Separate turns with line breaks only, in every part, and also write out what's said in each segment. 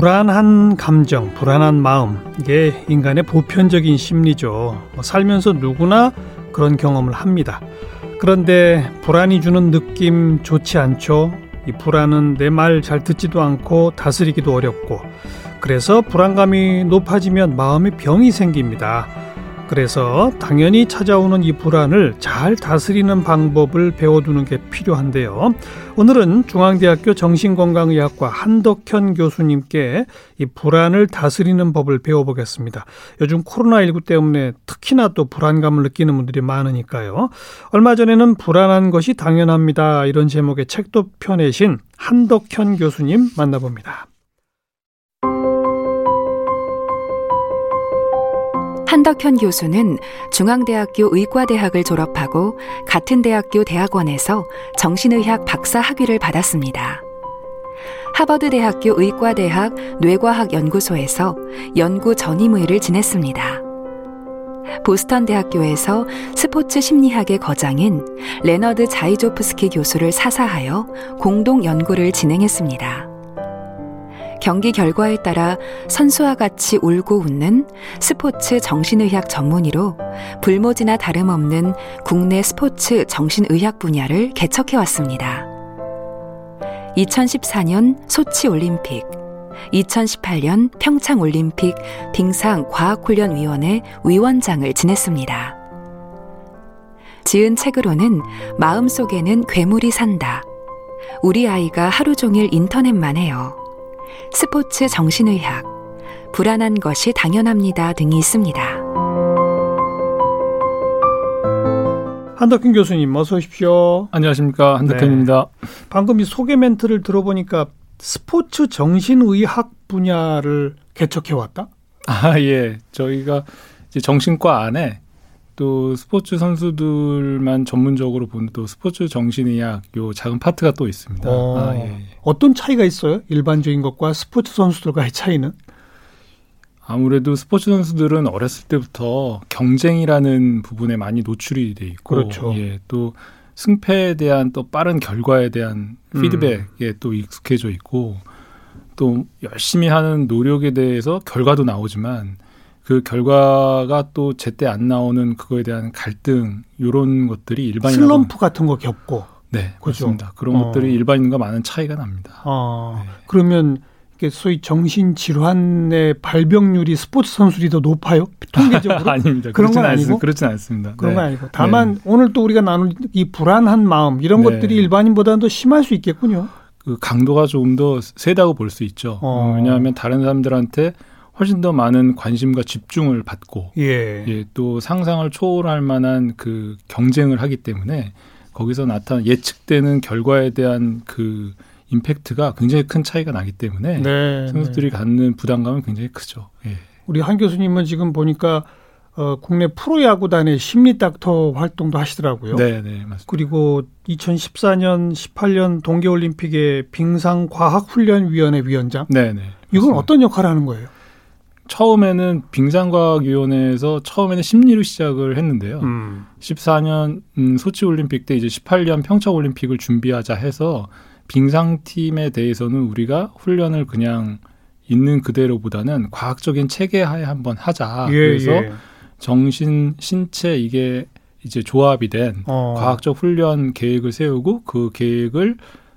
불안한 감정, 불안한 마음 이게 인간의 보편적인 심리죠. 뭐 살면서 누구나 그런 경험을 합니다. 그런데 불안이 주는 느낌 좋지 않죠. 이 불안은 내 말 잘 듣지도 않고 다스리기도 어렵고 그래서 불안감이 높아지면 마음에 병이 생깁니다. 그래서 당연히 찾아오는 이 불안을 잘 다스리는 방법을 배워두는 게 필요한데요. 오늘은 중앙대학교 정신건강의학과 한덕현 교수님께 이 불안을 다스리는 법을 배워보겠습니다. 요즘 코로나19 때문에 특히나 또 불안감을 느끼는 분들이 많으니까요. 얼마 전에는 불안한 것이 당연합니다. 이런 제목의 책도 펴내신 한덕현 교수님 만나봅니다.
한덕현 교수는 중앙대학교 의과대학을 졸업하고 같은 대학교 대학원에서 정신의학 박사 학위를 받았습니다. 하버드 대학교 의과대학 뇌과학 연구소에서 연구 전임의를 지냈습니다. 보스턴 대학교에서 스포츠 심리학의 거장인 레너드 자이조프스키 교수를 사사하여 공동 연구를 진행했습니다. 경기 결과에 따라 선수와 같이 울고 웃는 스포츠 정신의학 전문의로 불모지나 다름없는 국내 스포츠 정신의학 분야를 개척해 왔습니다. 2014년 소치 올림픽, 2018년 평창 올림픽 빙상 과학훈련위원회 위원장을 지냈습니다. 지은 책으로는 마음속에는 괴물이 산다. 우리 아이가 하루 종일 인터넷만 해요. 스포츠 정신의학, 불안한 것이 당연합니다 등이 있습니다.
한덕균 교수님 어서 오십시오.
안녕하십니까 한덕균입니다.
네. 방금 이 소개 멘트를 들어보니까 스포츠 정신의학 분야를 개척해 왔다?
아 예, 저희가 이제 정신과 안에 또 스포츠 선수들만 전문적으로 보는 또 스포츠 정신의학 요 작은 파트가 또 있습니다.
어,
아, 예.
어떤 차이가 있어요? 일반적인 것과 스포츠 선수들과의 차이는?
아무래도 스포츠 선수들은 어렸을 때부터 경쟁이라는 부분에 많이 노출이 돼 있고,
그렇죠.
예, 또 승패에 대한 또 빠른 결과에 대한
음.
피드백에 또 익숙해져 있고, 또 열심히 하는 노력에 대해서 결과도 나오지만 그 결과가 또 제때 안 나오는 그거에 대한 갈등 이런 것들이 일반인
슬럼프 같은 거 겪고.
네
그죠?
그렇습니다. 그런
어.
것들이 일반인과 많은 차이가 납니다.
어,
네.
그러면 이게 소위 정신 질환의 발병률이 스포츠 선수들이 더 높아요? 통계적으로?
아닙니다.
그런 건 아니고?
그렇진 않습니다.
그런
네.
건 아니고. 다만 오늘 또 우리가 나눌 이 불안한 마음 이런
네.
것들이 일반인보다는 더 심할 수 있겠군요.
그 강도가 조금 더 세다고 볼 수 있죠.
어.
음, 왜냐하면 다른 사람들한테 훨씬 더 많은 관심과 집중을 받고
예.
예, 또 상상을 초월할 만한 그 경쟁을 하기 때문에 거기서 나타난 예측되는 결과에 대한 그 임팩트가 굉장히 큰 차이가 나기 때문에
네.
선수들이
네.
갖는 부담감은 굉장히 크죠. 예.
우리 한 교수님은 지금 보니까 어, 국내 프로야구단의 심리 닥터 활동도 하시더라고요.
네, 네, 맞습니다.
그리고 2014년, 18년 동계올림픽의 빙상과학훈련위원회 위원장.
네, 네.
이건
맞습니다.
어떤 역할을 하는 거예요?
처음에는 빙상과학위원회에서 처음에는 심리로 시작을 했는데요.
음.
14년 음, 소치 올림픽 때 이제 18년 평창 올림픽을 준비하자 해서 빙상팀에 대해서는 우리가 훈련을 그냥 있는 그대로보다는 과학적인 체계하에 한번 하자.
예,
그래서
예.
정신, 신체 이게 이제 조합이 된
어.
과학적 훈련 계획을 세우고 그 계획을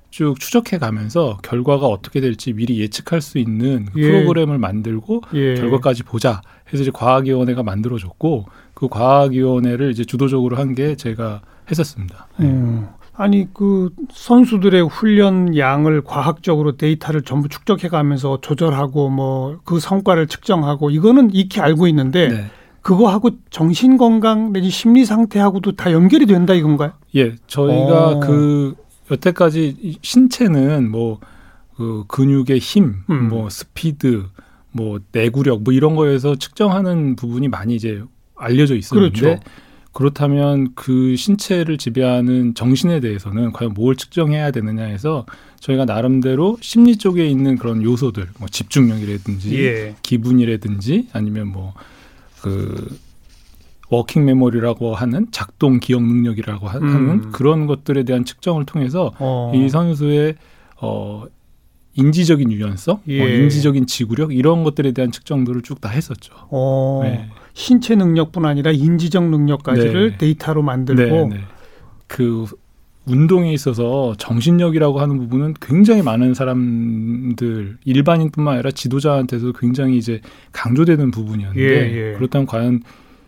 쭉 추적해 가면서 결과가 어떻게 될지 미리 예측할 수 있는 그
예.
프로그램을 만들고
예.
결과까지 보자 해서 이제 과학위원회가 만들어졌고 그 과학위원회를 이제 주도적으로 한 게 제가 했었습니다. 네.
음. 아니 그 선수들의 훈련 양을 과학적으로 데이터를 전부 축적해 가면서 조절하고 뭐 그 성과를 측정하고 이거는 익히 알고 있는데
네.
그거하고 정신 건강 내지 심리 상태하고도 다 연결이 된다 이건가요?
예, 저희가
어.
그 여태까지 이 신체는 뭐 그 근육의 힘,
음.
뭐 스피드, 뭐 내구력 뭐 이런 거에서 측정하는 부분이 많이 이제 알려져 있었는데
그렇죠.
그렇다면 그 신체를 지배하는 정신에 대해서는 과연 뭘 측정해야 되느냐 해서 저희가 나름대로 심리 쪽에 있는 그런 요소들, 뭐 집중력이라든지
예.
기분이라든지 아니면 뭐그 working memory라고 하는 작동 기억 능력이라고 하-
음.
하는 그런 것들에 대한 측정을 통해서
어.
이 선수의 어 인지적인 유연성,
예.
어, 인지적인 지구력 이런 것들에 대한 측정들을 쭉 다 했었죠.
어.
네.
신체 능력뿐 아니라 인지적 능력까지를
네.
데이터로 만들고
네, 네. 그 운동에 있어서 정신력이라고 하는 부분은 굉장히 많은 사람들 일반인뿐만 아니라 지도자한테도 굉장히 이제 강조되는 부분이었는데
예, 예.
그렇다면 과연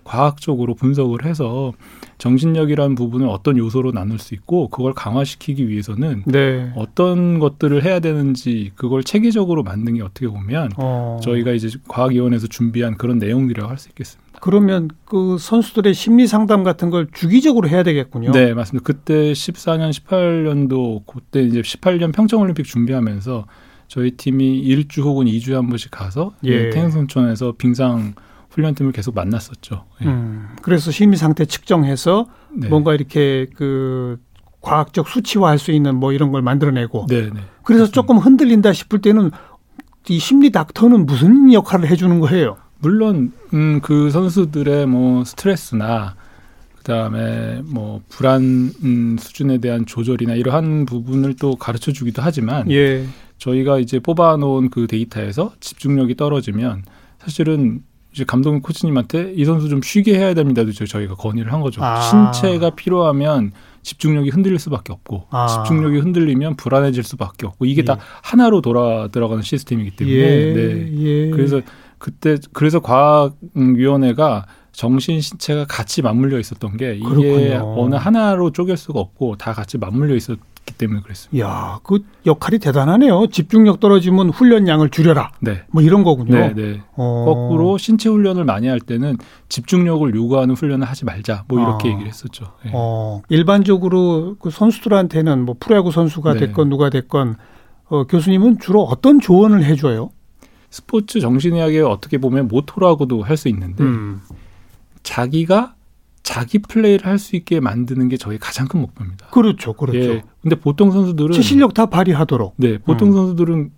과학적으로 분석을 해서 정신력이라는 부분을 어떤 요소로 나눌 수 있고 그걸 강화시키기 위해서는
네.
어떤 것들을 해야 되는지 그걸 체계적으로 만든 게 어떻게 보면
어.
저희가 이제 과학위원회에서 준비한 그런 내용들이라고 할 수 있겠습니다.
그러면 그 선수들의 심리 상담 같은 걸 주기적으로 해야 되겠군요.
네, 맞습니다. 그때 14년, 18년도 그때 이제 18년 평창올림픽 준비하면서 저희 팀이 1주 혹은 2주에 한 번씩 가서
예.
태행선촌에서 빙상 훈련팀을 계속 만났었죠. 예.
음. 그래서 심리 상태 측정해서
네.
뭔가 이렇게 그 과학적 수치화할 수 있는 뭐 이런 걸 만들어내고
네, 네.
그래서 조금 흔들린다 싶을 때는 이 심리 닥터는 무슨 역할을 해주는 거예요?
물론 음, 그 선수들의 뭐 스트레스나 그다음에 뭐 불안 음, 수준에 대한 조절이나 이러한 부분을 또 가르쳐 주기도 하지만
예.
저희가 이제 뽑아놓은 그 데이터에서 집중력이 떨어지면 사실은 이제 감독 코치님한테 이 선수 좀 쉬게 해야 됩니다도 저희가 건의를 한 거죠.
아.
신체가 필요하면 집중력이 흔들릴 수밖에 없고
아.
집중력이 흔들리면 불안해질 수밖에 없고 이게
예.
다 하나로 돌아 들어가는 시스템이기 때문에
예.
네.
예.
그래서 그때 그래서 과학위원회가 정신 신체가 같이 맞물려 있었던 게 이게
그렇군요.
어느 하나로 쪼갤 수가 없고 다 같이 맞물려 있었 기 때문에 그랬습니다.
야, 그 역할이 대단하네요. 집중력 떨어지면 훈련량을 줄여라.
네.
뭐 이런 거군요.
네, 네.
어.
거꾸로 신체 훈련을 많이 할 때는 집중력을 요구하는 훈련을 하지 말자. 뭐 이렇게
아.
얘기를 했었죠. 네.
어, 일반적으로 그 선수들한테는 뭐 프로야구 선수가
네.
됐건 누가 됐건 어, 교수님은 주로 어떤 조언을 해 줘요?
스포츠 정신의학의 어떻게 보면 모토라고도 할 수 있는데
음.
자기가 자기 플레이를 할 수 있게 만드는 게 저희 가장 큰 목표입니다.
그렇죠, 그렇죠.
예. 근데 보통 선수들은
제 실력 다 발휘하도록.
네, 보통
음.
선수들은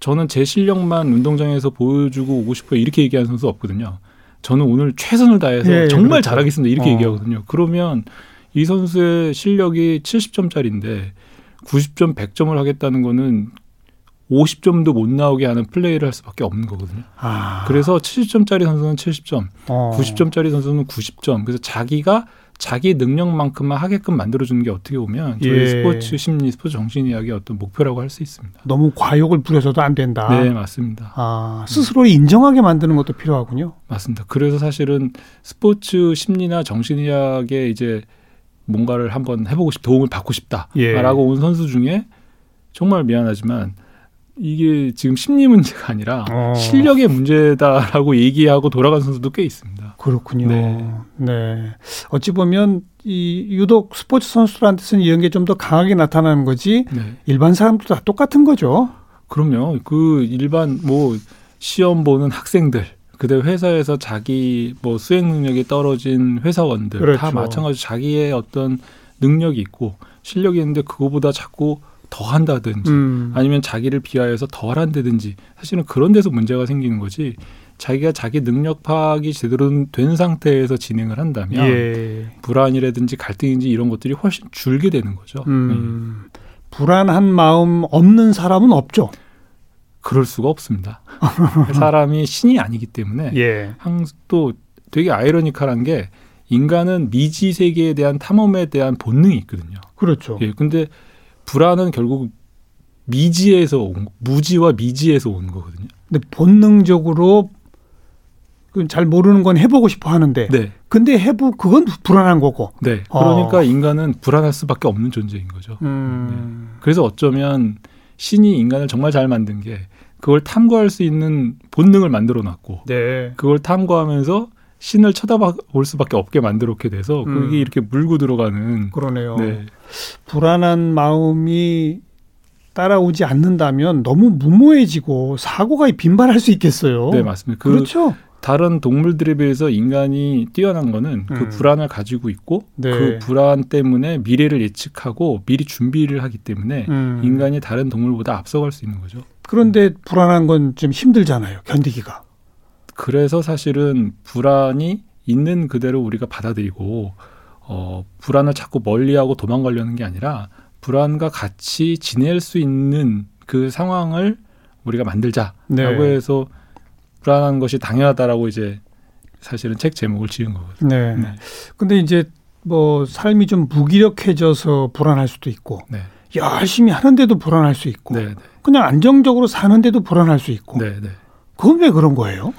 저는 제 실력만 운동장에서 보여주고 오고 싶어요. 이렇게 얘기하는 선수 없거든요. 저는 오늘 최선을 다해서
예,
정말
그렇죠.
잘하겠습니다. 이렇게
어.
얘기하거든요. 그러면 이 선수의 실력이 70점짜리인데 90점, 100점을 하겠다는 거는 50점도 못 나오게 하는 플레이를 할 수밖에 없는 거거든요.
아.
그래서 70점짜리 선수는 70점,
어.
90점짜리 선수는 90점. 그래서 자기가 자기 능력만큼만 하게끔 만들어주는 게 어떻게 보면 저희
예.
스포츠 심리, 스포츠 정신 이야기의 어떤 목표라고 할 수 있습니다.
너무 과욕을 부려서도 안 된다.
네, 맞습니다.
아, 스스로 인정하게 만드는 것도 필요하군요.
맞습니다. 그래서 사실은 스포츠 심리나 정신의학에 이제 뭔가를 한번 해보고 싶, 도움을 받고 싶다라고
예.
온 선수 중에 정말 미안하지만 이게 지금 심리 문제가 아니라
어.
실력의 문제다라고 얘기하고 돌아간 선수도 꽤 있습니다.
그렇군요.
네.
네. 어찌 보면 이 유독 스포츠 선수들한테서는 이런 게 좀 더 강하게 나타나는 거지
네.
일반 사람도 다 똑같은 거죠.
그럼요. 그 일반 뭐 시험 보는 학생들, 그대 회사에서 자기 뭐 수행 능력이 떨어진 회사원들 다
그렇죠.
마찬가지 자기의 어떤 능력이 있고 실력이 있는데 그거보다 자꾸 더 한다든지
음.
아니면 자기를 비하해서 덜 한다든지 사실은 그런 데서 문제가 생기는 거지. 자기가 자기 능력 파악이 제대로 된 상태에서 진행을 한다면
예.
불안이라든지 갈등인지 이런 것들이 훨씬 줄게 되는 거죠. 네.
음. 불안한 마음 없는 사람은 없죠.
그럴 수가 없습니다. 사람이 신이 아니기 때문에
예.
항또 되게 아이러니컬한 게 인간은 미지 세계에 대한 탐험에 대한 본능이 있거든요.
그렇죠.
예, 근데 불안은 결국 미지에서 온 무지와 미지에서 온 거거든요.
근데 본능적으로 그잘 모르는 건 해보고 싶어 하는데,
네,
근데 해보 그건 불안한 거고.
네.
어.
그러니까 인간은 불안할 수밖에 없는 존재인 거죠.
음.
그래서 어쩌면 신이 인간을 정말 잘 만든 게 그걸 탐구할 수 있는 본능을 만들어 놨고
네.
그걸 탐구하면서 신을 쳐다볼 수밖에 없게 만들었게 돼서
음.
그게 이렇게 물고 들어가는
그러네요.
네.
불안한 마음이 따라오지 않는다면 너무 무모해지고 사고가 빈발할 수 있겠어요.
네, 맞습니다.
그 그렇죠.
다른 동물들에 비해서 인간이 뛰어난 거는 그 음. 불안을 가지고 있고 네. 그 불안 때문에 미래를 예측하고 미리 준비를 하기 때문에 음. 인간이 다른 동물보다 앞서갈 수 있는 거죠.
그런데 불안한 건 좀 힘들잖아요. 견디기가.
그래서 사실은 불안이 있는 그대로 우리가 받아들이고 어 불안을 자꾸 멀리하고 도망가려는 게 아니라 불안과 같이 지낼 수 있는 그 상황을 우리가 만들자라고 네. 해서 불안한 것이 당연하다라고 이제 사실은 책 제목을 지은 거거든요.
네. 네. 근데 이제 뭐 삶이 좀 무기력해져서 불안할 수도 있고 네. 열심히 하는데도 불안할 수 있고 네, 네. 그냥 안정적으로 사는데도 불안할 수 있고 네, 네. 그건 왜 그런 거예요?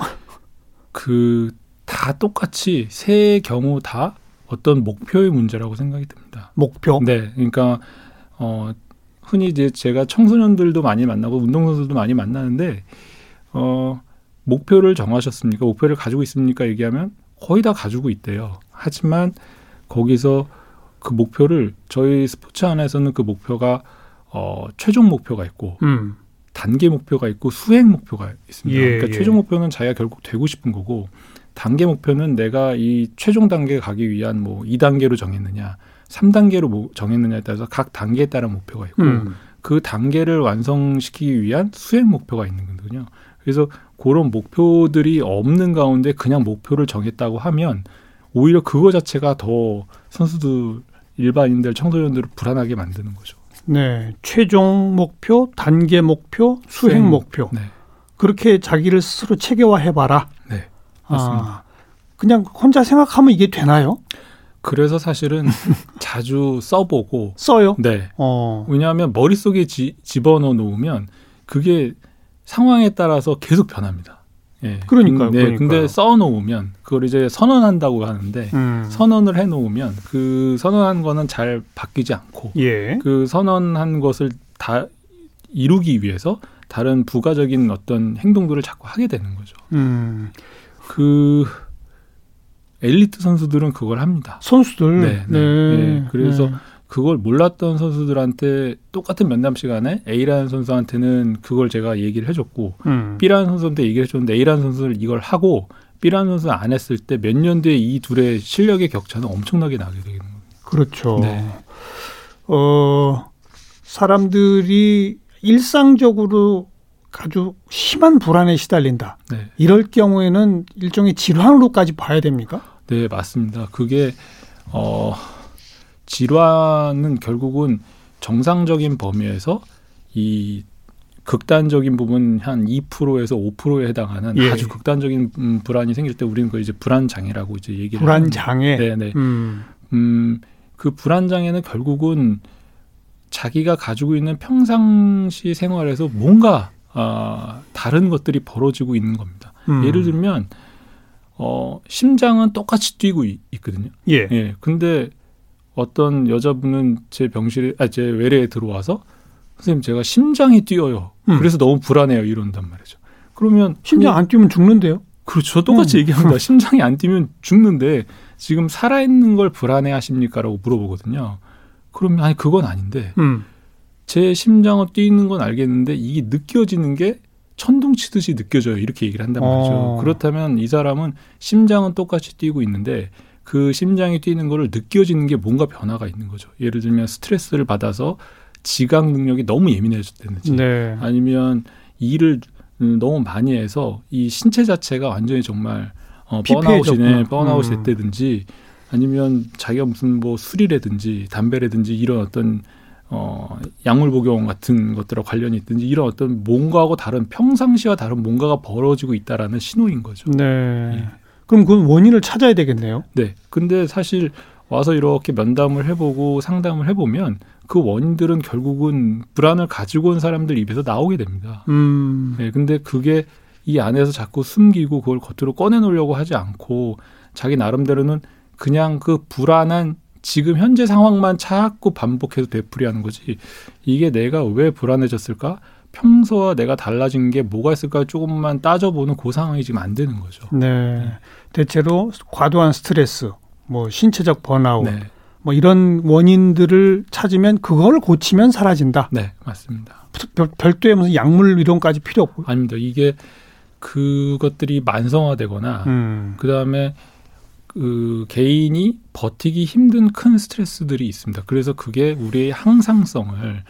그 다 똑같이 세 경우 다 어떤 목표의 문제라고 생각이 듭니다.
목표?
네. 그러니까 어 흔히 이제 제가 청소년들도 많이 만나고 운동선수들도 많이 만나는데 어 목표를 정하셨습니까? 목표를 가지고 있습니까? 얘기하면 거의 다 가지고 있대요. 하지만 거기서 그 목표를 저희 스포츠 안에서는 그 목표가 어 최종 목표가 있고 음. 단계 목표가 있고 수행 목표가 있습니다. 예, 그러니까 예. 최종 목표는 자기가 결국 되고 싶은 거고 단계 목표는 내가 이 최종 단계에 가기 위한 뭐 2단계로 정했느냐, 3단계로 뭐 정했느냐에 따라서 각 단계에 따른 목표가 있고 음. 그 단계를 완성시키기 위한 수행 목표가 있는 거거든요. 그래서 그런 목표들이 없는 가운데 그냥 목표를 정했다고 하면 오히려 그거 자체가 더 선수들 일반인들 청소년들을 불안하게 만드는 거죠.
네, 최종 목표, 단계 목표, 수행, 수행 목표. 네. 그렇게 자기를 스스로 체계화해 봐라.
네. 맞습니다. 아,
그냥 혼자 생각하면 이게 되나요?
그래서 사실은 자주 써보고
써요.
네. 어. 왜냐하면 머릿 속에 지, 집어넣어 놓으면 그게 상황에 따라서 계속 변합니다.
예. 그러니까요.
네, 그러니까요. 근데 써놓으면 그걸 이제 선언한다고 하는데 음. 선언을 해놓으면 그 선언한 거는 잘 바뀌지 않고 예. 그 선언한 것을 다 이루기 위해서 다른 부가적인 어떤 행동들을 자꾸 하게 되는 거죠. 음. 그 엘리트 선수들은 그걸 합니다.
선수들.
네, 네. 네. 네. 그래서 네. 그걸 몰랐던 선수들한테 똑같은 면담 시간에 A라는 선수한테는 그걸 제가 얘기를 해줬고 음. B라는 선수한테 얘기를 해줬는데 A라는 선수는 이걸 하고 B라는 선수는 안 했을 때 몇 년 뒤에 이 둘의 실력의 격차는 엄청나게 나게 되는 거예요.
그렇죠. 네. 어, 사람들이 일상적으로 아주 심한 불안에 시달린다. 네. 이럴 경우에는 일종의 질환으로까지 봐야 됩니까?
네, 맞습니다. 그게 어 질환은 결국은 정상적인 범위에서 이 극단적인 부분 한 2%에서 5%에 해당하는 예. 아주 극단적인 음, 불안이 생길 때 우리는 그 이제 불안 장애라고 이제 얘기를
불안 장애.
네, 네. 음. 음, 그 불안 장애는 결국은 자기가 가지고 있는 평상시 생활에서 뭔가 아, 다른 것들이 벌어지고 있는 겁니다. 음. 예를 들면 어, 심장은 똑같이 뛰고 있, 거든요
예.
예. 근데 어떤 여자분은 제 병실에 아 제 외래에 들어와서 선생님 제가 심장이 뛰어요. 음. 그래서 너무 불안해요. 이런단 말이죠. 그러면
심장 안 뛰면 죽는데요?
그렇죠. 똑같이 음. 얘기합니다. 심장이 안 뛰면 죽는데 지금 살아있는 걸 불안해 하십니까라고 물어보거든요. 그러면 아니 그건 아닌데 음. 제 심장은 뛰는 건 알겠는데 이게 느껴지는 게 천둥 치듯이 느껴져요. 이렇게 얘기를 한단 말이죠. 어. 그렇다면 이 사람은 심장은 똑같이 뛰고 있는데 그 심장이 뛰는 거를 느껴지는 게 뭔가 변화가 있는 거죠. 예를 들면 스트레스를 받아서 지각 능력이 너무 예민해졌다든지 네. 아니면 일을 너무 많이 해서 이 신체 자체가 완전히 정말 어, 번아웃이네 번아웃이 음. 됐다든지 아니면 자기가 무슨 뭐 술이라든지 담배라든지 이런 어떤 어, 약물 복용 같은 것들과 관련이 있든지 이런 어떤 뭔가하고 다른 평상시와 다른 뭔가가 벌어지고 있다라는 신호인 거죠.
네. 예. 그럼 그 원인을 찾아야 되겠네요.
네. 근데 사실 와서 이렇게 면담을 해보고 상담을 해보면 그 원인들은 결국은 불안을 가지고 온 사람들 입에서 나오게 됩니다. 음. 네. 근데 그게 이 안에서 자꾸 숨기고 그걸 겉으로 꺼내놓으려고 하지 않고 자기 나름대로는 그냥 그 불안한 지금 현재 상황만 자꾸 반복해서 되풀이하는 거지. 이게 내가 왜 불안해졌을까? 평소와 내가 달라진 게 뭐가 있을까 조금만 따져보는 그 상황이 지금 안 되는 거죠.
네. 대체로 과도한 스트레스, 뭐 신체적 번아웃, 네. 뭐 이런 원인들을 찾으면 그걸 고치면 사라진다.
네, 맞습니다.
별, 별도의 무슨 약물 이론까지 필요 없고.
아닙니다. 이게 그것들이 만성화되거나
음.
그다음에 그 개인이 버티기 힘든 큰 스트레스들이 있습니다. 그래서 그게 우리의 항상성을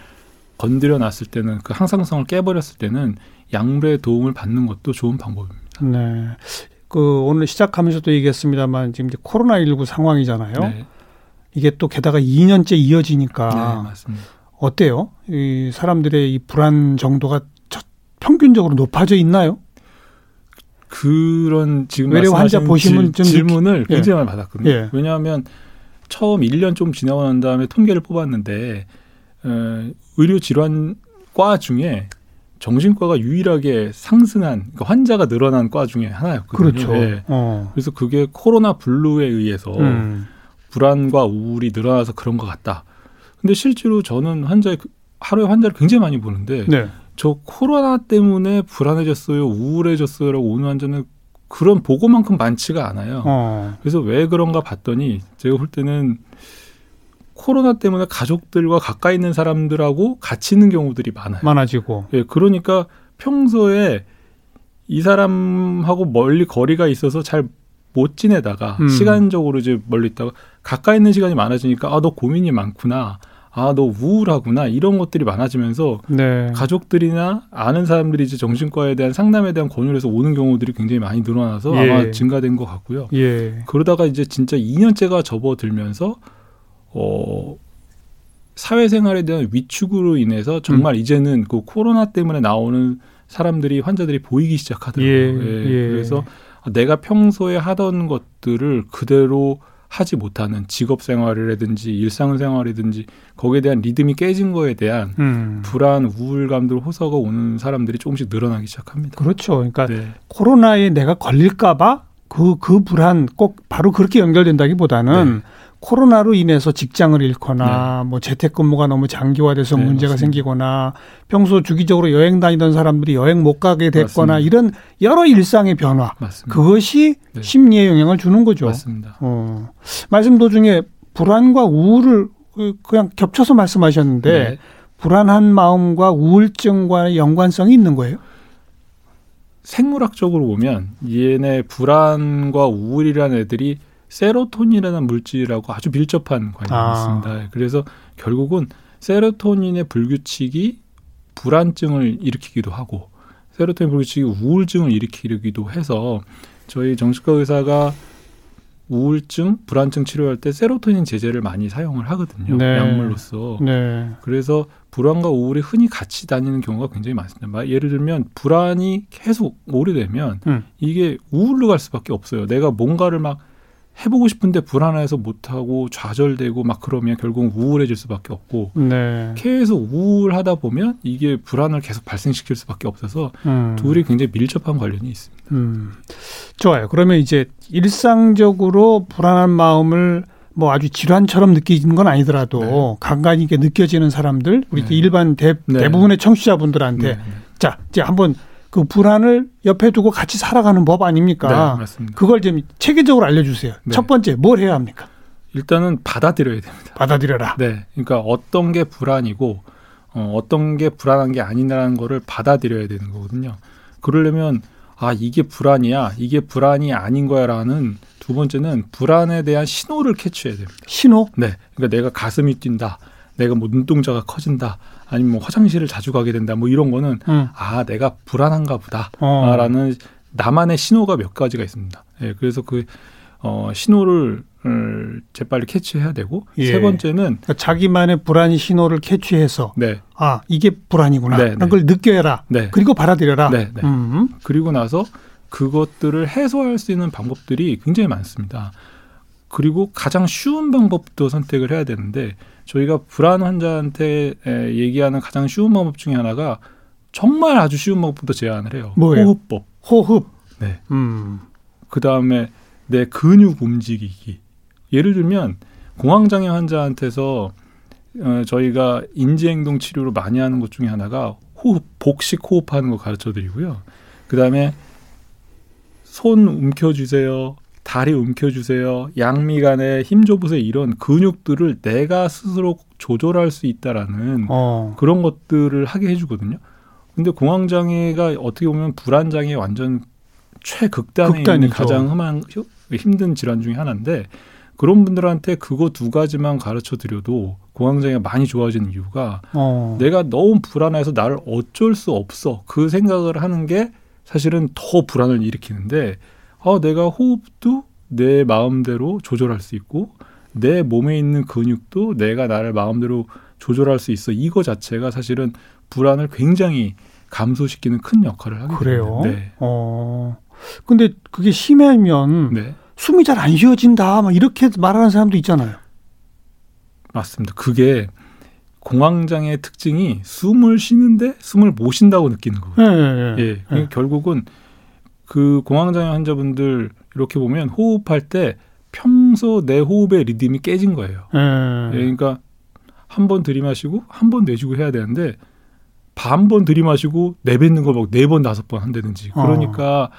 건드려 놨을 때는 그 항상성을 깨버렸을 때는 약물의 도움을 받는 것도 좋은 방법입니다.
네. 그 오늘 시작하면서도 얘기했습니다만 지금 이제 코로나 19 상황이잖아요.
네,
이게 또 게다가 2년째 이어지니까
네, 맞습니다.
어때요? 이 사람들의 이 불안 정도가 저- 평균적으로 높아져 있나요?
그런 지금
외래 환자 보시면
질, 질문을
예.
굉장히 많이 받았거든요.
예.
왜냐하면 처음 1년 좀 지나고 난 다음에 통계를 뽑았는데 어, 의료 질환과 중에 정신과가 유일하게 상승한 그러니까 환자가 늘어난 과 중에 하나였거든요.
그렇죠.
예.
어.
그래서 그게 코로나 블루에 의해서
음.
불안과 우울이 늘어나서 그런 것 같다. 근데 실제로 저는 환자 하루에 환자를 굉장히 많이 보는데
네.
저 코로나 때문에 불안해졌어요, 우울해졌어요라고 오는 환자는 그런 보고만큼 많지가 않아요.
어.
그래서 왜 그런가 봤더니 제가 볼 때는 코로나 때문에 가족들과 가까이 있는 사람들하고 같이 있는 경우들이 많아요.
많아지고.
예, 그러니까 평소에 이 사람하고 멀리 거리가 있어서 잘 못 지내다가
음.
시간적으로 이제 멀리 있다가 가까이 있는 시간이 많아지니까 아 너 고민이 많구나 아 너 우울하구나 이런 것들이 많아지면서
네.
가족들이나 아는 사람들이 이제 정신과에 대한 상담에 대한 권유를 해서 오는 경우들이 굉장히 많이 늘어나서
예.
아마 증가된 것 같고요.
예.
그러다가 이제 진짜 2년째가 접어들면서 어 사회생활에 대한 위축으로 인해서 정말 이제는 그 코로나 때문에 나오는 사람들이 환자들이 보이기 시작하더라고요.
예, 예.
그래서 내가 평소에 하던 것들을 그대로 하지 못하는 직업 생활이라든지 일상 생활이든지 거기에 대한 리듬이 깨진 거에 대한
음.
불안, 우울감들 호소가 오는 사람들이 조금씩 늘어나기 시작합니다.
그렇죠. 그러니까
네.
코로나에 내가 걸릴까봐 그, 그 불안 꼭 바로 그렇게 연결된다기보다는
네.
코로나로 인해서 직장을 잃거나 뭐 재택근무가 너무 장기화돼서
네,
문제가
맞습니다.
생기거나 평소 주기적으로 여행 다니던 사람들이 여행 못 가게 됐거나
맞습니다.
이런 여러 일상의 변화
맞습니다.
그것이
네.
심리에 영향을 주는 거죠.
맞습니다.
어. 말씀 도중에 불안과 우울을 그- 그냥 겹쳐서 말씀하셨는데
네.
불안한 마음과 우울증과의 연관성이 있는 거예요?
생물학적으로 보면 얘네 불안과 우울이라는 애들이 세로토닌이라는 물질하고 아주 밀접한 관련이
아.
있습니다. 그래서 결국은 세로토닌의 불규칙이 불안증을 일으키기도 하고 세로토닌 불규칙이 우울증을 일으키기도 해서 저희 정신과 의사가 우울증, 불안증 치료할 때 세로토닌 제제를 많이 사용을 하거든요.
네.
약물로서.
네.
그래서 불안과 우울이 흔히 같이 다니는 경우가 굉장히 많습니다. 마- 예를 들면 불안이 계속 오래되면
음.
이게 우울로 갈 수밖에 없어요. 내가 뭔가를 막 해보고 싶은데 불안해서 못하고 좌절되고 막 그러면 결국 우울해질 수밖에 없고
네.
계속 우울하다 보면 이게 불안을 계속 발생시킬 수밖에 없어서
음.
둘이 굉장히 밀접한 관련이 있습니다.
음. 좋아요. 그러면 이제 일상적으로 불안한 마음을 뭐 아주 질환처럼 느끼는 건 아니더라도
네.
간간히 이게 느껴지는 사람들, 우리
네.
일반 대,
네.
대부분의 청취자분들한테
네, 네.
자, 이제 한번 그 불안을 옆에 두고 같이 살아가는 법
네,
아닙니까?
맞습니다.
그걸 좀 체계적으로 알려주세요.
네.
첫 번째, 뭘 해야 합니까?
일단은 받아들여야 됩니다.
받아들여라.
네, 그러니까 어떤 게 불안이고 어, 어떤 게 불안한 게 아니라는 거를 받아들여야 되는 거거든요. 그러려면 아 이게 불안이야, 이게 불안이 아닌 거야라는 두 번째는 불안에 대한 신호를 캐치해야 됩니다.
신호?
네, 그러니까 내가 가슴이 뛴다, 내가 뭐 눈동자가 커진다, 아니면 뭐 화장실을 자주 가게 된다, 뭐 이런 거는
응.
아 내가 불안한가
어.
보다라는 나만의 신호가 몇 가지가 있습니다. 예, 그래서 그 어, 신호를 어, 재빨리 캐치해야 되고
예.
세 번째는
그러니까 자기만의 불안 신호를 캐치해서
네,
아 이게 불안이구나.
네,
라는
네.
걸 느껴라.
네,
그리고 받아들여라.
네, 네.
음.
그리고 나서 그것들을 해소할 수 있는 방법들이 굉장히 많습니다. 그리고 가장 쉬운 방법도 선택을 해야 되는데 저희가 불안 환자한테 에, 얘기하는 가장 쉬운 방법 중에 하나가 정말 아주 쉬운 방법부터 제안을 해요.
뭐예요?
호흡법.
호흡.
네.
음.
그 다음에 내 근육 움직이기. 예를 들면 공황장애 환자한테서 어, 저희가 인지행동 치료로 많이 하는 것 중에 하나가 호흡, 복식 호흡하는 거 가르쳐 드리고요. 그 다음에 손 움켜쥐세요. 다리 움켜주세요. 양미간에 힘 줘보세요. 이런 근육들을 내가 스스로 조절할 수 있다라는
어.
그런 것들을 하게 해주거든요. 근데 공황장애가 어떻게 보면 불안장애 완전 최극단에
극단이죠.
가장 흠한, 힘든 질환 중에 하나인데 그런 분들한테 그거 두 가지만 가르쳐 드려도 공황장애가 많이 좋아지는 이유가
어.
내가 너무 불안해서 나를 어쩔 수 없어 그 생각을 하는 게 사실은 더 불안을 일으키는데 아 내가 호흡도 내 마음대로 조절할 수 있고 내 몸에 있는 근육도 내가 나를 마음대로 조절할 수 있어 이거 자체가 사실은 불안을 굉장히 감소시키는 큰 역할을 하게
그래요.
됩니다. 네.
어. 근데 그게 심하면
네.
숨이 잘 안 쉬어진다. 막 이렇게 말하는 사람도 있잖아요.
맞습니다. 그게 공황장애의 특징이 숨을 쉬는데 숨을 못 쉰다고 느끼는 거예요.
예, 예, 예.
예, 그러니까 결국은 그 공황장애 환자분들 이렇게 보면 호흡할 때 평소 내 호흡의 리듬이 깨진 거예요.
예.
예, 그러니까 한 번 들이마시고 한 번 내쉬고 해야 되는데 반번 들이마시고 내뱉는 걸막네 번 다섯 번 한다든지
어.
그러니까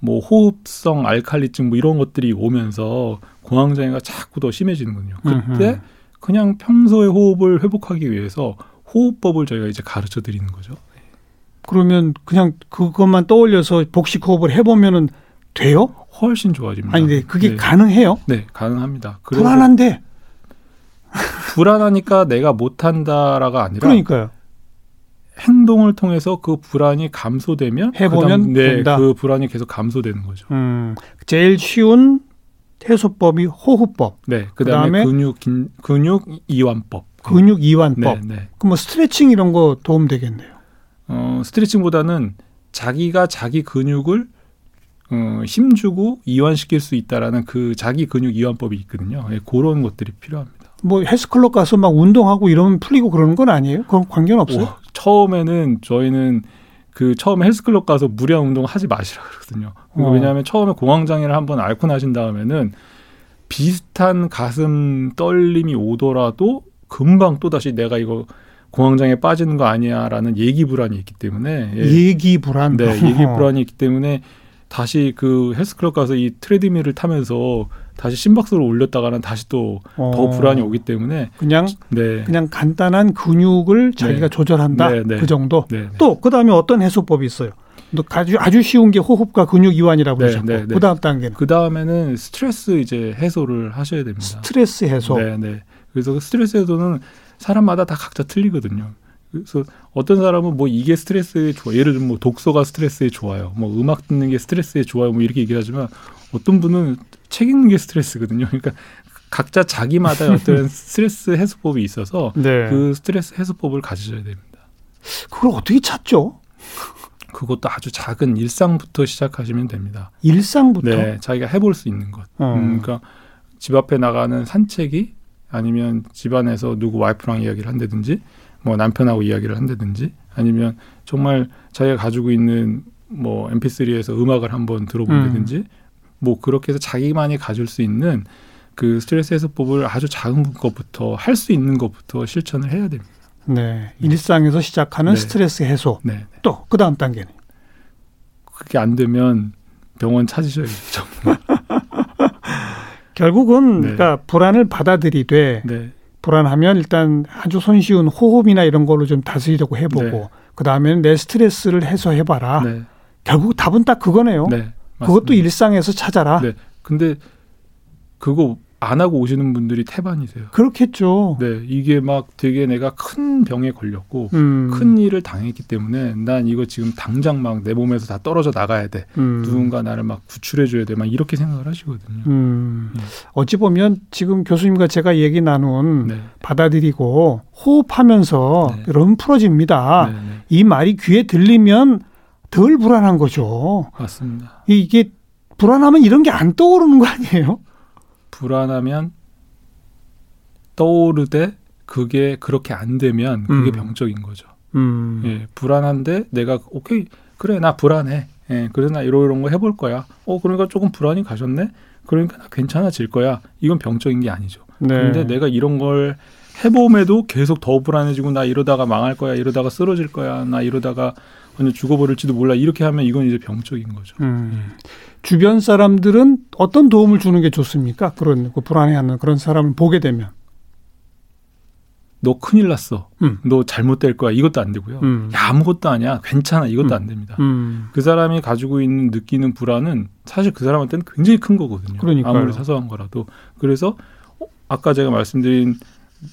뭐 호흡성 알칼리증 뭐 이런 것들이 오면서 공황장애가 자꾸 더 심해지는군요. 그때
음흠.
그냥 평소의 호흡을 회복하기 위해서 호흡법을 저희가 이제 가르쳐 드리는 거죠.
그러면 그냥 그것만 떠올려서 복식 호흡을 해보면은 돼요?
훨씬 좋아집니다.
아니, 근데 그게
네.
가능해요?
네, 가능합니다.
불안한데.
불안하니까 내가 못한다라가 아니라
그러니까요.
행동을 통해서 그 불안이 감소되면
해보면
네,
된다.
그 불안이 계속 감소되는 거죠.
음, 제일 쉬운 해소법이 호흡법,
네, 그다음에,
그다음에
근육 긴, 근육 이완법.
근육 이완법.
네, 네.
그럼 뭐 스트레칭 이런 거 도움 되겠네요.
어, 스트레칭보다는 자기가 자기 근육을 어, 힘주고 이완시킬 수 있다라는 그 자기 근육 이완법이 있거든요. 예, 그런 것들이 필요합니다.
뭐 헬스클럽 가서 막 운동하고 이러면 풀리고 그러는 건 아니에요? 그건 관계는 없어요?
오, 처음에는 저희는 그 처음에 헬스클럽 가서 무리한 운동 하지 마시라 그러거든요.
어.
왜냐하면 처음에 공황장애를 한번 앓고 나신 다음에는 비슷한 가슴 떨림이 오더라도 금방 또 다시 내가 이거 공황장애 빠지는 거 아니야라는 예기 불안이 있기 때문에 예.
얘기 불안.
네, 예기 불안이 있기 때문에 다시 그 헬스클럽 가서 이 트레드밀을 타면서 다시 심박수를 올렸다가는 다시 또더
어,
불안이 오기 때문에
그냥
네,
그냥 간단한 근육을 자기가
네.
조절한다
네, 네.
그 정도.
네, 네.
또 그다음에 어떤 해소법이 있어요? 또 아주 아주 쉬운 게 호흡과 근육 이완이라고
네,
그러셨고
네, 네.
그다음 단계는
그 다음에는 스트레스 이제 해소를 하셔야 됩니다.
스트레스 해소.
네, 네. 그래서 그 스트레스 해소는 사람마다 다 각자 틀리거든요. 그래서 어떤 사람은 뭐 이게 스트레스에 좋아. 예를 들면 뭐 독서가 스트레스에 좋아요. 뭐 음악 듣는 게 스트레스에 좋아요. 뭐 이렇게 얘기하지만 어떤 분은 책 읽는 게 스트레스거든요. 그러니까 각자 자기마다 어떤 스트레스 해소법이 있어서
네.
그 스트레스 해소법을 가지셔야 됩니다.
그걸 어떻게 찾죠?
그것도 아주 작은 일상부터 시작하시면 됩니다.
일상부터.
네, 자기가 해볼 수 있는 것.
어.
음, 그러니까 집 앞에 나가는 산책이 아니면 집안에서 누구 와이프랑 이야기를 한다든지 뭐 남편하고 이야기를 한다든지 아니면 정말 자기가 가지고 있는 뭐 MP3에서 음악을 한번 들어본다든지
음.
뭐 그렇게 해서 자기만이 가질 수 있는 그 스트레스 해소법을 아주 작은 것부터 할 수 있는 것부터 실천을 해야 됩니다.
네. 일상에서 시작하는
네.
스트레스 해소.
네. 네.
또 그 다음 단계는
그게 안 되면 병원 찾으셔야죠. 정말.
결국은
네.
그러니까 불안을 받아들이되
네.
불안하면 일단 아주 손쉬운 호흡이나 이런 걸로 좀 다스리려고 해보고
네.
그 다음에는 내 스트레스를 해소해봐라.
네.
결국 답은 딱 그거네요.
네.
그것도. 일상에서 찾아라.
네. 근데 그거 안 하고 오시는 분들이 태반이세요.
그렇겠죠.
네, 이게 막 되게 내가 큰 병에 걸렸고
음,
큰 일을 당했기 때문에 난 이거 지금 당장 막 내 몸에서 다 떨어져 나가야 돼.
음,
누군가 나를 막 구출해 줘야 돼. 막 이렇게 생각을 하시거든요.
음,
음.
어찌 보면 지금 교수님과 제가 얘기 나눈
네.
받아들이고 호흡하면서
네.
여러분 풀어집니다.
네, 네.
이 말이 귀에 들리면 덜 불안한 거죠.
맞습니다.
이게 불안하면 이런 게 안 떠오르는 거 아니에요?
불안하면 떠오르되 그게 그렇게 안 되면 그게
음.
병적인 거죠.
음,
예, 불안한데 내가 오케이 그래 나 불안해. 예, 그래서 나 이런 이런 거 해볼 거야. 어 그러니까 조금 불안이 가셨네. 그러니까 나 괜찮아질 거야. 이건 병적인 게 아니죠.
네.
근데 내가 이런 걸 해봄에도 계속 더 불안해지고 나 이러다가 망할 거야, 이러다가 쓰러질 거야, 나 이러다가 완전 죽어버릴지도 몰라 이렇게 하면 이건 이제 병적인 거죠. 음.
주변 사람들은 어떤 도움을 주는 게 좋습니까? 그런 그 불안해하는 그런 사람을 보게 되면
너 큰일 났어. 음. 너 잘못될 거야. 이것도 안 되고요. 음. 야, 아무것도 아니야. 괜찮아. 이것도 음. 안 됩니다. 음. 그 사람이 가지고 있는 느끼는 불안은 사실 그 사람한테는 굉장히 큰 거거든요. 그러니까요. 아무리 사소한 거라도. 그래서 어, 아까 제가 말씀드린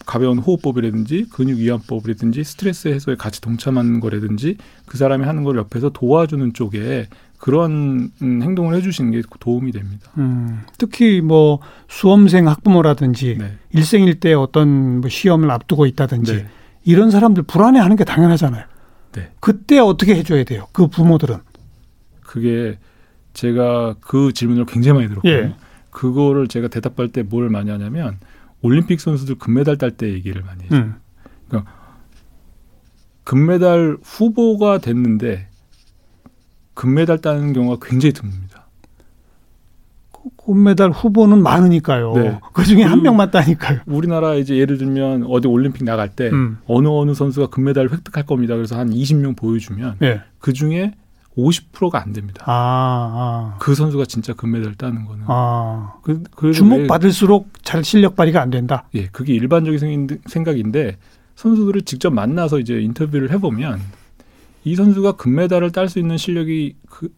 가벼운 호흡법이라든지 근육 이완법이라든지 스트레스 해소에 같이 동참하는 거라든지 그 사람이 하는 걸 옆에서 도와주는 쪽에 그런 음, 행동을 해주시는 게 도움이 됩니다. 음,
특히 뭐 수험생 학부모라든지 네. 일생일대 어떤 뭐 시험을 앞두고 있다든지 네. 이런 사람들 불안해하는 게 당연하잖아요. 네. 그때 어떻게 해줘야 돼요? 그 부모들은
그게 제가 그 질문을 굉장히 많이 들었거든요. 예. 그거를 제가 대답할 때 뭘 많이 하냐면 올림픽 선수들 금메달 딸 때 얘기를 많이 해요. 음. 그러니까 금메달 후보가 됐는데 금메달 따는 경우가 굉장히 드뭅니다.
그 금메달 후보는 많으니까요. 네. 그 중에 한 명만 따니까요.
우리나라 이제 예를 들면 어디 올림픽 나갈 때 음. 어느 어느 선수가 금메달을 획득할 겁니다. 그래서 한 20명 보여주면 네. 그 중에 50%가 안 됩니다. 아, 아. 그 선수가 진짜 금메달 따는 거는. 아.
그, 주목 받을수록 잘 실력 발휘가 안 된다.
예, 그게 일반적인 생각인데 선수들을 직접 만나서 이제 인터뷰를 해보면 이 선수가 금메달을 딸 수 있는 실력이 그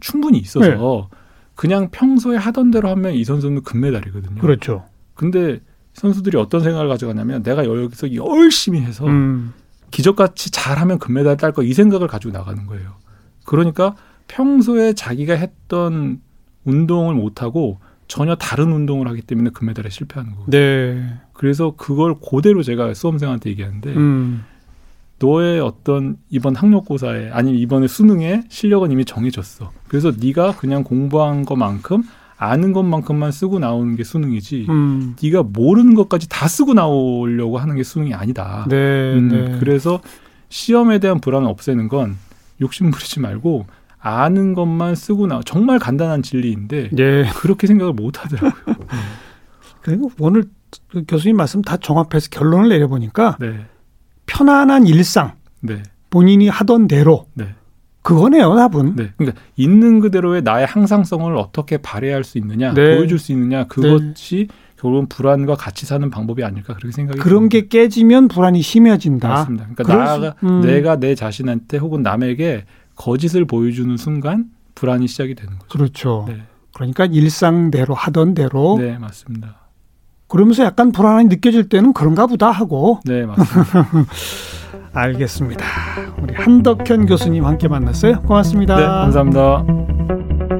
충분히 있어서 네. 그냥 평소에 하던 대로 하면 이 선수는 금메달이거든요.
그렇죠.
근데 선수들이 어떤 생각을 가져가냐면 내가 여기서 열심히 해서 음. 기적같이 잘하면 금메달 딸 거 이 생각을 가지고 나가는 거예요. 그러니까 평소에 자기가 했던 운동을 못하고 전혀 다른 운동을 하기 때문에 금메달에 실패하는 거예요. 네. 그래서 그걸 그대로 제가 수험생한테 얘기하는데 음. 너의 어떤 이번 학력고사에 아니면 이번에 수능에 실력은 이미 정해졌어. 그래서 네가 그냥 공부한 것만큼 아는 것만큼만 쓰고 나오는 게 수능이지. 음. 네가 모르는 것까지 다 쓰고 나오려고 하는 게 수능이 아니다. 네, 음, 네. 그래서 시험에 대한 불안을 없애는 건 욕심 부리지 말고 아는 것만 쓰고 나 정말 간단한 진리인데 네. 그렇게 생각을 못 하더라고요.
그리고 오늘 그 교수님 말씀 다 종합해서 결론을 내려보니까 네. 편안한 일상, 네. 본인이 하던 대로 네. 그거네요, 답은. 네.
그러니까 있는 그대로의 나의 항상성을 어떻게 발휘할 수 있느냐, 네. 보여줄 수 있느냐, 그것이 결국은 불안과 같이 사는 방법이 아닐까 그렇게 생각이
그런 듭니다. 게 깨지면 불안이 심해진다.
맞습니다. 그러니까 나가 음. 내가 내 자신한테 혹은 남에게 거짓을 보여주는 순간 불안이 시작이 되는 거죠.
그렇죠. 네. 그러니까 일상대로 하던 대로.
네, 맞습니다.
그러면서 약간 불안함이 느껴질 때는 그런가 보다 하고.
네, 맞습니다.
알겠습니다. 우리 한덕현 교수님 함께 만났어요. 고맙습니다.
네, 감사합니다.